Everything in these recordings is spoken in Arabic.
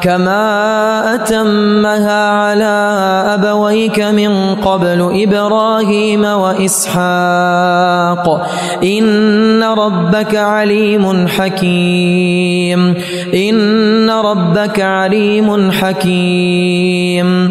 كما أتمها على أبويك من قبل إبراهيم وإسحاق إن ربك عليم حكيم إن ربك عليم حكيم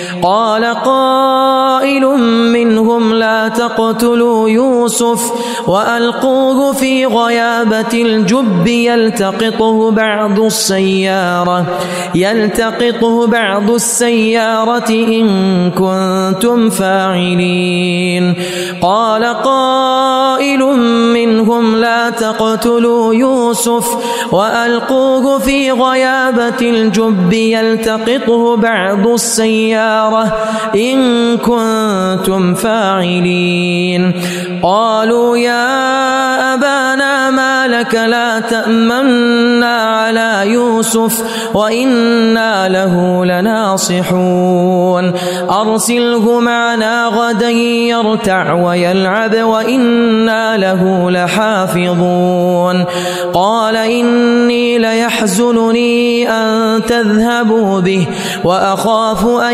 قال قائل منهم لا تقتلوا يوسف وألقوه في غيابة الجب يلتقطه بعض السيارة يلتقطه بعض السيارة إن كنتم فاعلين قال قائل منهم لا تقتلوا يوسف وألقوه في غيابة الجب يلتقطه بعض السيارة إن كنتم فاعلين. قالوا يا أبانا ما لك لا تأمنا على يوسف وإنا له لناصحون. أرسله معنا غدا يرتع ويلعب وإنا له لحافظون. قال إني ليحزنني أن تذهبوا به وأخاف أن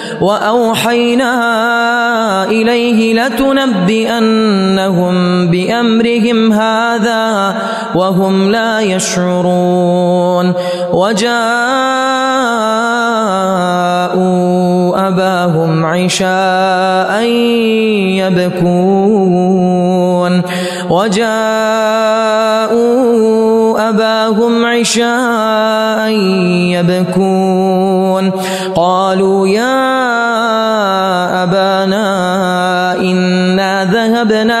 وأوحينا إليه لتنبئنهم بأمرهم هذا وهم لا يشعرون. وجاءوا أباهم عشاء يبكون. وجاءوا أباهم عشاء يبكون. قالوا يا إنا ذهبنا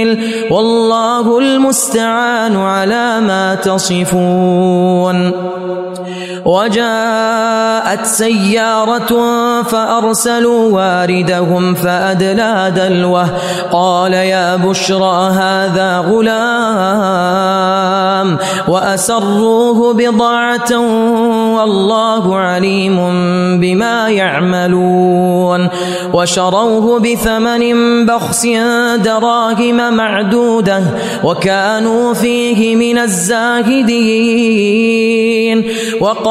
والله المستعان على ما تصفون. وجاءت سيارة فأرسلوا واردهم فأدلى دلوه. قال يا بشرى هذا غلام وأسروه بضاعة والله عليم بما يعملون. وشروه بثمن بخس دراهم معدودة وكانوا فيه من الزاهدين. وقال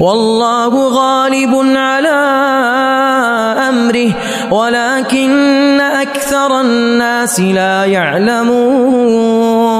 والله غالب على أمره ولكن أكثر الناس لا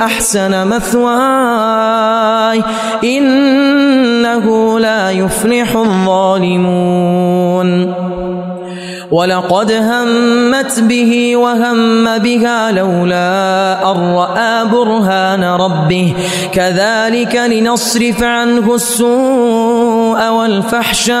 أحسن مثواي إنه لا يفلح الظالمون. ولقد همت به وهم بها لولا أن رأى برهان ربه. كذلك لنصرف عنه السوء والفحشاء.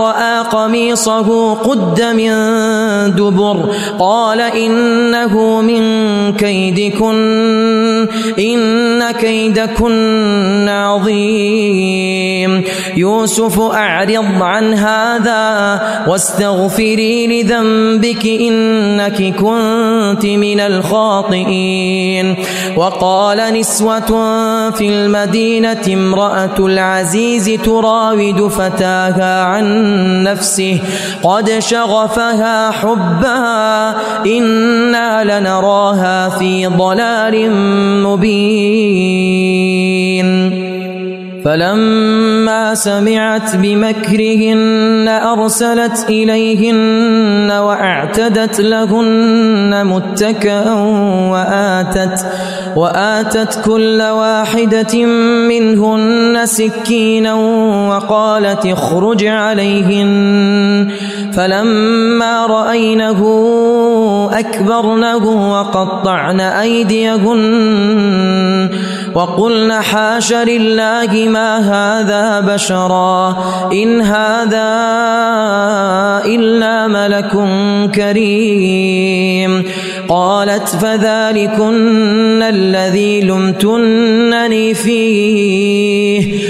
رأى قميصه قد من دبر. قال إنه من كيدكن إن كيدكن عظيم. يوسف أعرض عن هذا واستغفري لذنبك إنك كنت من الخاطئين. وقال نسوة في المدينة امرأة العزيز تراود فتاها عن نفسه قد شغفها حبا إنا لنراها في ضلال مبين. فلما سمعت بمكرهن أرسلت إليهن وأعتدت لهن متكأ وآتت وآتت كل واحدة منهن سكينا وقالت اخرج عليهن. فلما رأينه أكبرنه وقطعن أيديهن وقلن حاش لله ما هذا بشرا إن هذا إلا ملك كريم. قالت فذلكن الذي لمتنني فيه.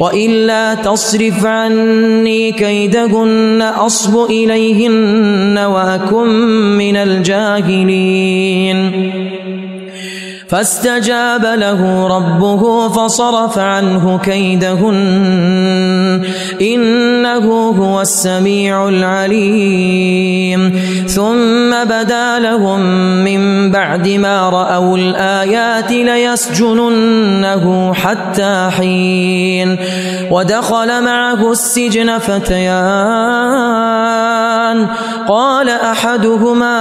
وإلا تصرف عني كيدهن أصب إليهن وأكن من الجاهلين فاستجاب له ربه فصرف عنه كيدهن. إنه هو السميع العليم. ثم بدا لهم من بعد ما رأوا الآيات ليسجننه حتى حين. ودخل معه السجن فتيان. قال أحدهما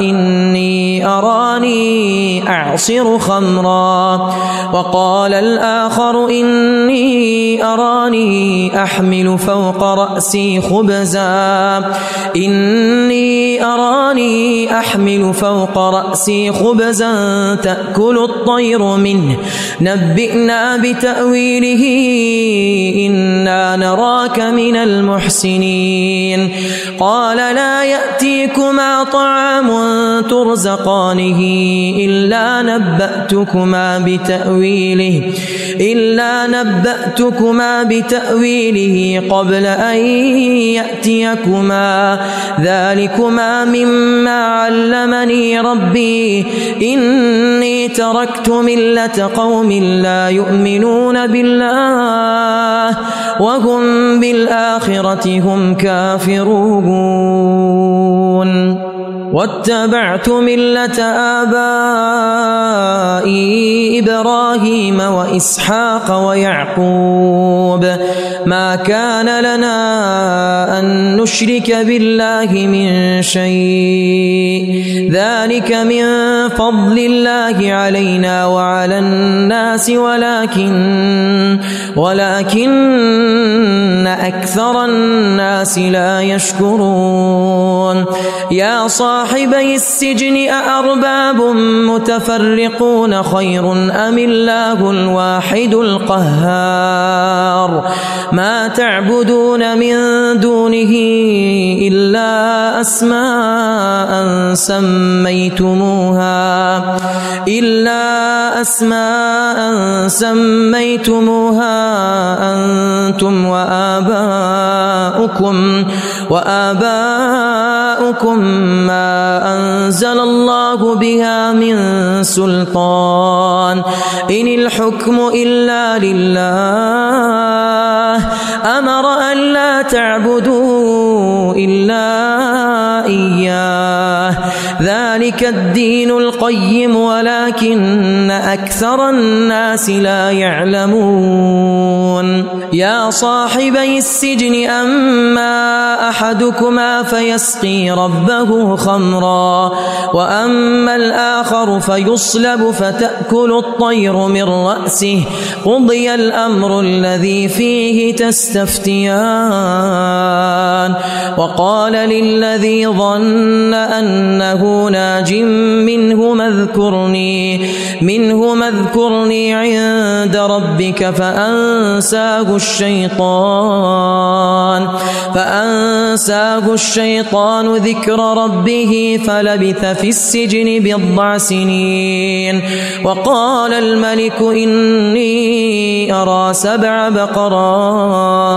إني أراني أعصر خمرا. وقال الآخر إني أراني أحمل فوق رأسي خبزا. إني أراني أحمل فوق رأسي خبزا تأكل الطير منه. نبئنا بتأويله إنا نراك من المحسنين. قال لا يأتيكما طعام ترزقانه إلا نبأتكما بتأويله إلا نبأتكما بتأويله قبل أن يأتيكما. ذلكما مما علمني ربي. إني تركت ملة قوم لا يؤمنون بالله وهم بالآخرة هم كافرون. واتبعت ملة آبائي إبراهيم وإسحاق ويعقوب ما كان لنا أن نشرك بالله من شيء. ذلك من فضل الله علينا وعلى الناس ولكن ولكن أكثر الناس لا يشكرون. يا صاحبي السجن أأرباب متفرقون خير أم الله الواحد القهار؟ ما تعبدون من دونه إلا أسماء سميتموها إلا أسماء سميتموها أنتم وآباؤكم وآباؤكم ما أنزل الله بها من سلطان. إن الحكم إلا لله أمر أن لا تعبدوا إلا إياه. ذلك الدين القيم ولكن أكثر الناس لا يعلمون. يا صاحبي السجن أما أحدكما فيسقي ربه خمرا وأما الآخر فيصلب فتأكل الطير من رأسه. قضي الأمر الذي فيه تستفتيان. وقال للذي ظن أنه ناج منه اذكرني منه اذكرني عند ربك فأنساه الشيطان. فأنساه الشيطان ذكر ربه فلبث في السجن بضع سنين. وقال الملك إني أرى سبع بقرات.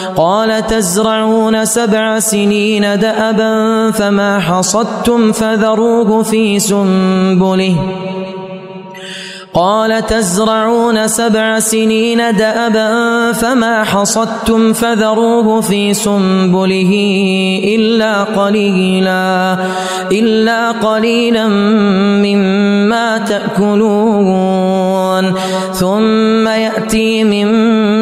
قال تزرعون سبع سنين دأبا فما حصدتم فذروه في سنبله. قال تزرعون سبع سنين دأبا فما حصدتم فذروه في سنبله إلا قليلا إلا قليلا مما تأكلون. ثم يأتي من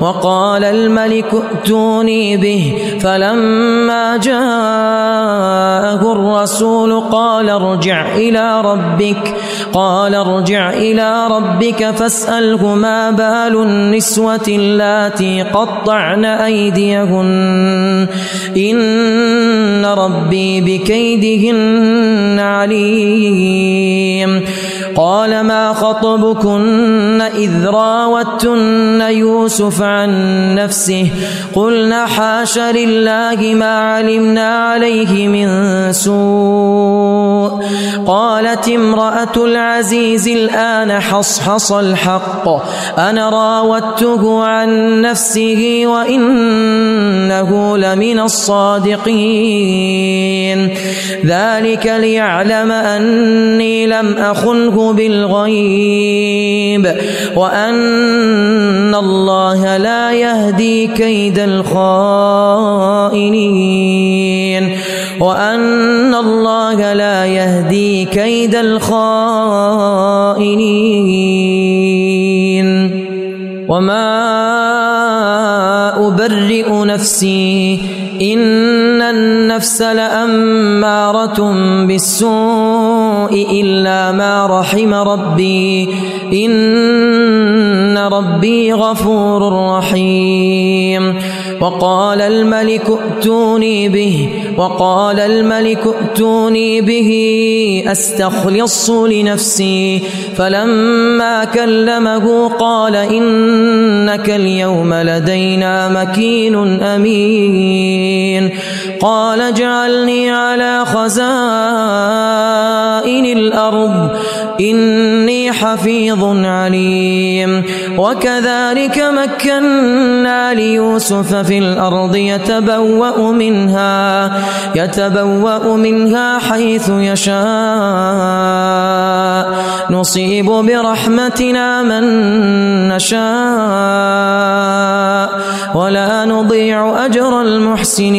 وقال الملك ائتوني به. فلما جاءه الرسول قال ارجع إلى ربك. قال ارجع إلى ربك فاسأله ما بال النسوة اللاتي قطعن أيديهن. إن ربي بكيدهن عليم. قال ما خطبكن إذ راوتن يوسف عن نفسه قلنا حاش لله ما علمنا عليه من سوء قالت امرأة العزيز الآن حصحص الحق أنا راودته عن نفسه وإنه لمن الصادقين ذلك ليعلم أني لم أخنه بالغيب وأن الله لا يهدي كيد الخائنين وأن الله لا يهدي كيد الخائنين وما أبرئ نفسي إن النفس لأمارة بالسوء إلا ما رحم ربي إن ربي غفور رحيم وقال الملك ائتوني به وقال الملك ائتوني به استخلص لنفسي فلما كلمه قال انك اليوم لدينا مكين امين قال اجعلني على خزائن الأرض. إني حفيظ عليم. وكذلك مكنا ليوسف في الأرض يتبوأ منها يتبوأ منها حيث يشاء. نصيب برحمتنا من نشاء. ولا نضيع أجر المحسنين.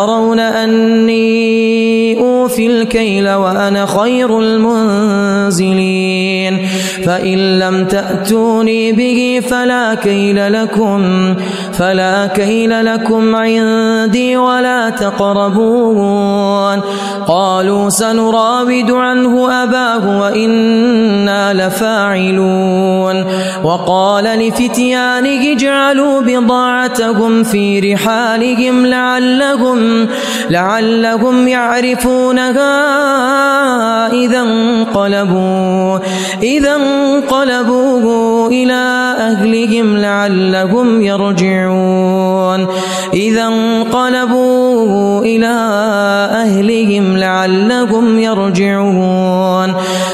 ترون أني أوفي الكيل وأنا خير المنزلين. فإن لم تأتوني به فلا كيل لكم فلا كيل لكم عندي ولا تقربون. قالوا سنراود عنه أباه وإنا لفاعلون. وقال لفتيانه اجعلوا بضاعتهم في رحالهم لعلهم لعلهم يعرفونها إذا انقلبوا إذا انقلبوا إلى أهلهم لعلهم يرجعون. إذا انقلبوا إلى أهلهم لعلهم يرجعون.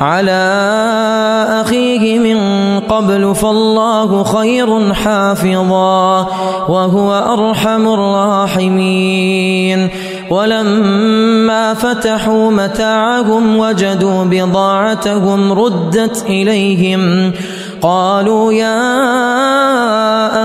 على أخيه من قبل فالله خير حافظا وهو أرحم الراحمين. ولما فتحوا متاعهم وجدوا بضاعتهم ردت إليهم قالوا يا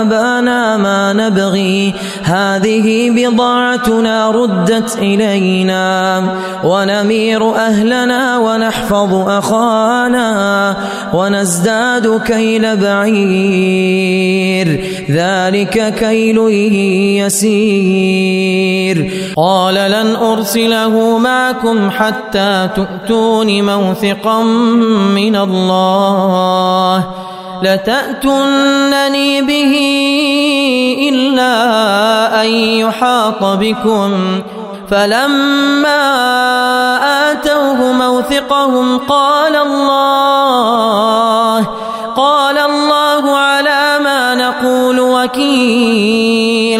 أبانا ما نبغي؟ هذه بضاعتنا ردت إلينا. ونمير أهلنا ونحفظ أخانا. ونزداد كيل بعير. ذلك كيل يسير. قال لن أرسله معكم حتى تؤتون موثقا من الله. لتأتونني به إلا أن يحاط بكم. فلما آتوه موثقهم قال الله قال الله على ما نقول وكيل.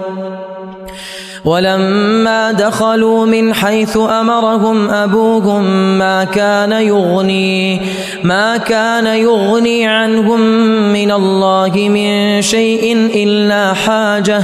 ولما دخلوا من حيث أمرهم أبوهم ما كان يغني ما كان يغني عنهم من الله من شيء إلا حاجة.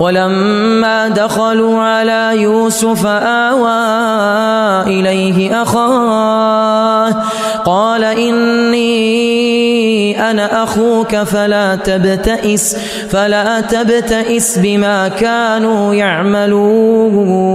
ولما دخلوا على يوسف آوى إليه أخاه قال إني أنا أخوك فلا تبتئس فلا تبتئس بما كانوا يعملون.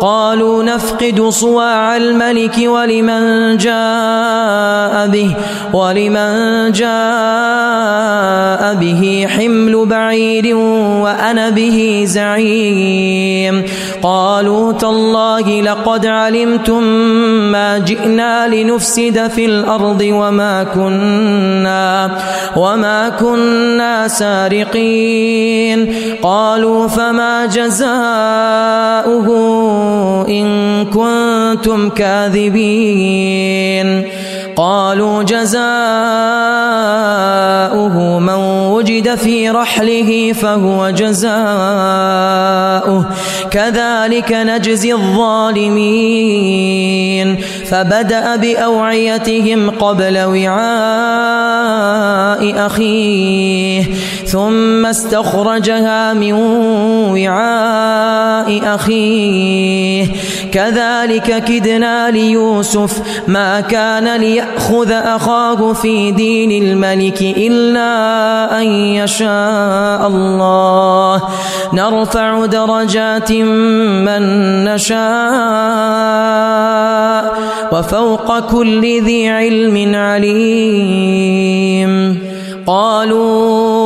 قالوا نفقد صواع الملك ولمن جاء به ولمن جاء به حمل بعير وأنا به زعيم قالوا تالله لقد علمتم ما جئنا لنفسد في الأرض وما كنا وما كنا سارقين قالوا فما جزاؤه إن كنتم كاذبين. قالوا جزاؤه من وجد في رحله فهو جزاؤه. كذلك نجزي الظالمين. فبدأ بأوعيتهم قبل وعاء أخيه. ثم استخرجها من وعاء أخيه. كذلك كدنا ليوسف ما كان ليأخذ أخاه في دين الملك إلا أن يشاء الله. نرفع درجات من نشاء وفوق كل ذي علم عليم. قالوا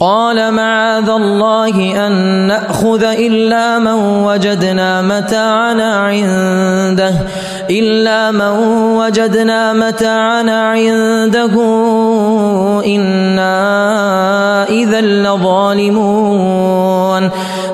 قال معاذ الله أن نأخذ إلا من وجدنا متاعنا عنده إلا من وجدنا متاعنا عنده إنا إذا لظالمون.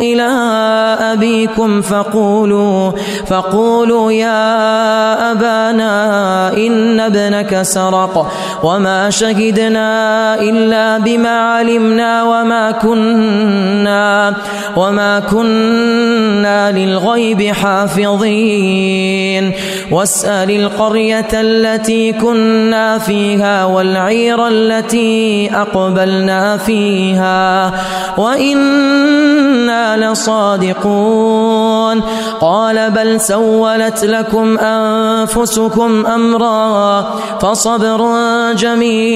إلى أبيكم فقولوا فقولوا يا أبانا إن ابنك سرق وما شهدنا إلا بما علمنا وما كنا وما كنا للغيب حافظين. واسأل القرية التي كنا فيها والعير التي أقبلنا فيها. وإنا لصادقون. قال بل سولت لكم أنفسكم أمرا فصبر جميل.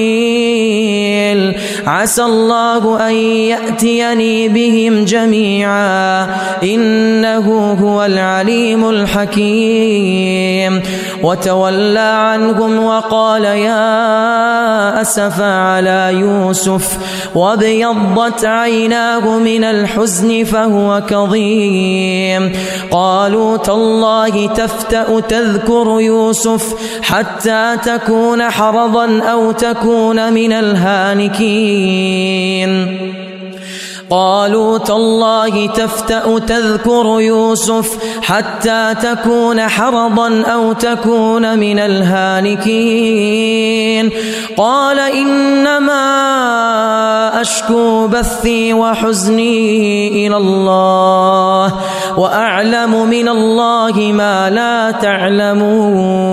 عسى الله أن يأتيني بهم جميعا. إنه هو العليم الحكيم. وتولى عنهم وقال يا أسف على يوسف. وابيضت عيناه من الحزن فهو كظيم. قالوا تالله تفتأ تذكر يوسف حتى تكون حرضا أو تكون من الهالكين قالوا تالله تفتأ تذكر يوسف حتى تكون حرضا أو تكون من الهالكين. قال إنما أشكو بثي وحزني إلى الله وأعلم من الله ما لا تعلمون.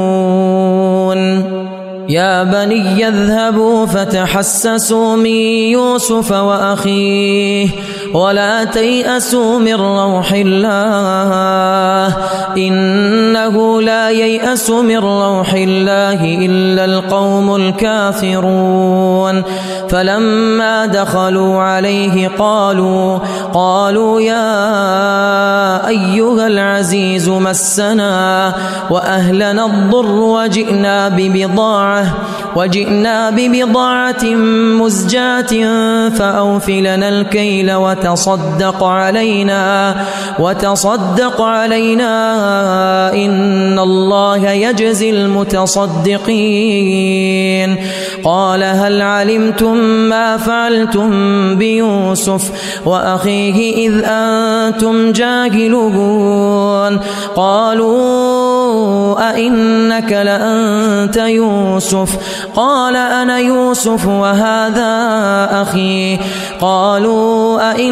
يا بني اذهبوا فتحسسوا من يوسف وأخيه. ولا تيأسوا من روح الله. إنه لا ييأس من روح الله إلا القوم الكافرون. فلما دخلوا عليه قالوا قالوا يا أيها العزيز مسنا وأهلنا الضر وجئنا ببضاعة وجئنا ببضاعة مزجاة فأوفلنا الكيل وتصدق علينا وتصدق علينا إن الله يجزي المتصدقين. قال هل علمتم ما فعلتم بيوسف وأخيه إذ أنتم جاهلون؟ قالوا أئنك لأنت يوسف؟ قال أنا يوسف وهذا أخي. قالوا أئنك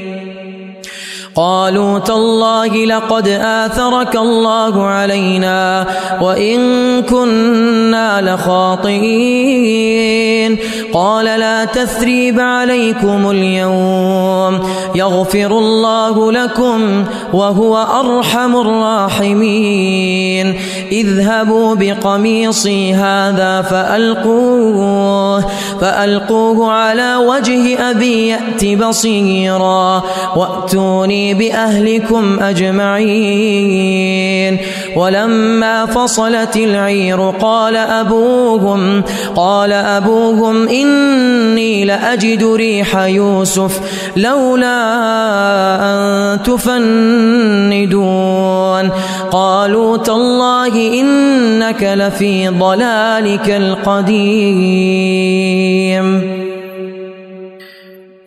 قالوا تالله لقد آثرك الله علينا وإن كنا لخاطئين. قال لا تثريب عليكم اليوم. يغفر الله لكم وهو أرحم الراحمين. اذهبوا بقميصي هذا فألقوه فألقوه على وجه أبي يأت بصيرا. وأتوني بأهلكم أجمعين. ولما فصلت العير قال أبوهم قال أبوهم إني لأجد ريح يوسف لولا أن تفندون. قالوا تالله إنك لفي ضلالك القديم.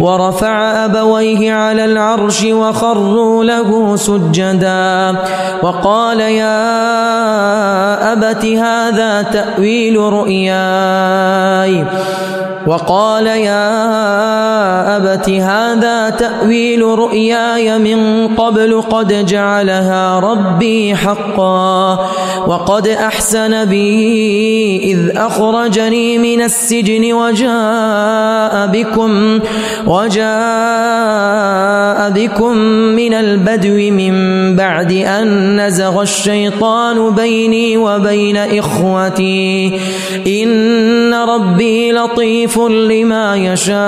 ورفع أبويه على العرش وخروا له سجدا. وقال يا أبت هذا تأويل رؤياي. وقال يا أبت هذا تأويل رؤياي من قبل قد جعلها ربي حقا وقد أحسن بي إذ أخرجني من السجن وجاء بكم وجاء بكم من البدو من بعد أن نزغ الشيطان بيني وبين إخوتي إن ربي لطيف لما يشاء.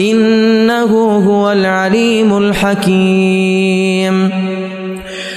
إنه هو العليم الحكيم.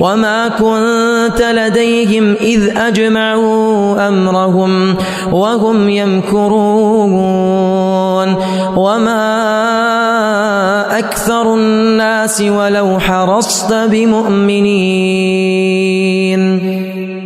وما كنت لديهم إذ أجمعوا أمرهم وهم يمكرون وما أكثر الناس ولو حرصت بمؤمنين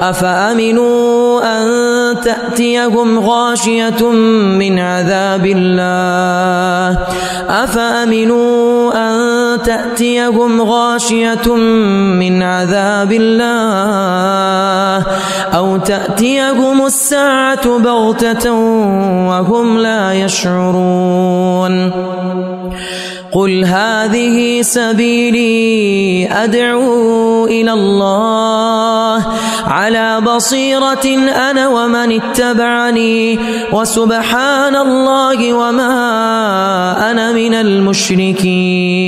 أفأمنوا أن تأتيهم غاشية من عذاب الله؟ أفأمنوا أن تأتيهم غاشية من عذاب الله؟ أو تأتيهم الساعة بغتة وهم لا يشعرون؟ قل هذه سبيلي أدعو إلى الله على بصيرة أنا ومن اتبعني وسبحان الله وما أنا من المشركين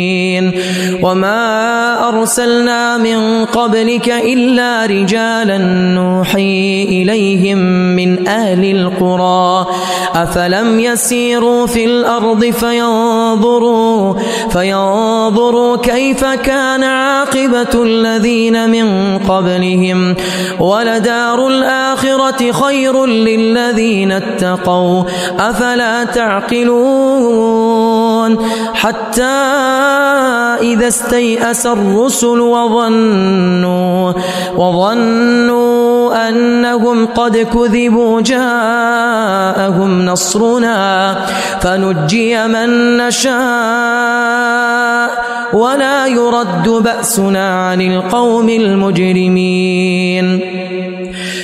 وما أرسلنا من قبلك إلا رجالا نوحي إليهم من أهل القرى أفلم يسيروا في الأرض فينظروا فينظروا كيف كان عاقبة الذين من قبلهم ولدار الآخرة خير للذين اتقوا أفلا تعقلون حتى إذا استيأس الرسل وظنوا وظنوا أنهم قد كذبوا جاءهم نصرنا فنجي من نشاء ولا يرد بأسنا عن القوم المجرمين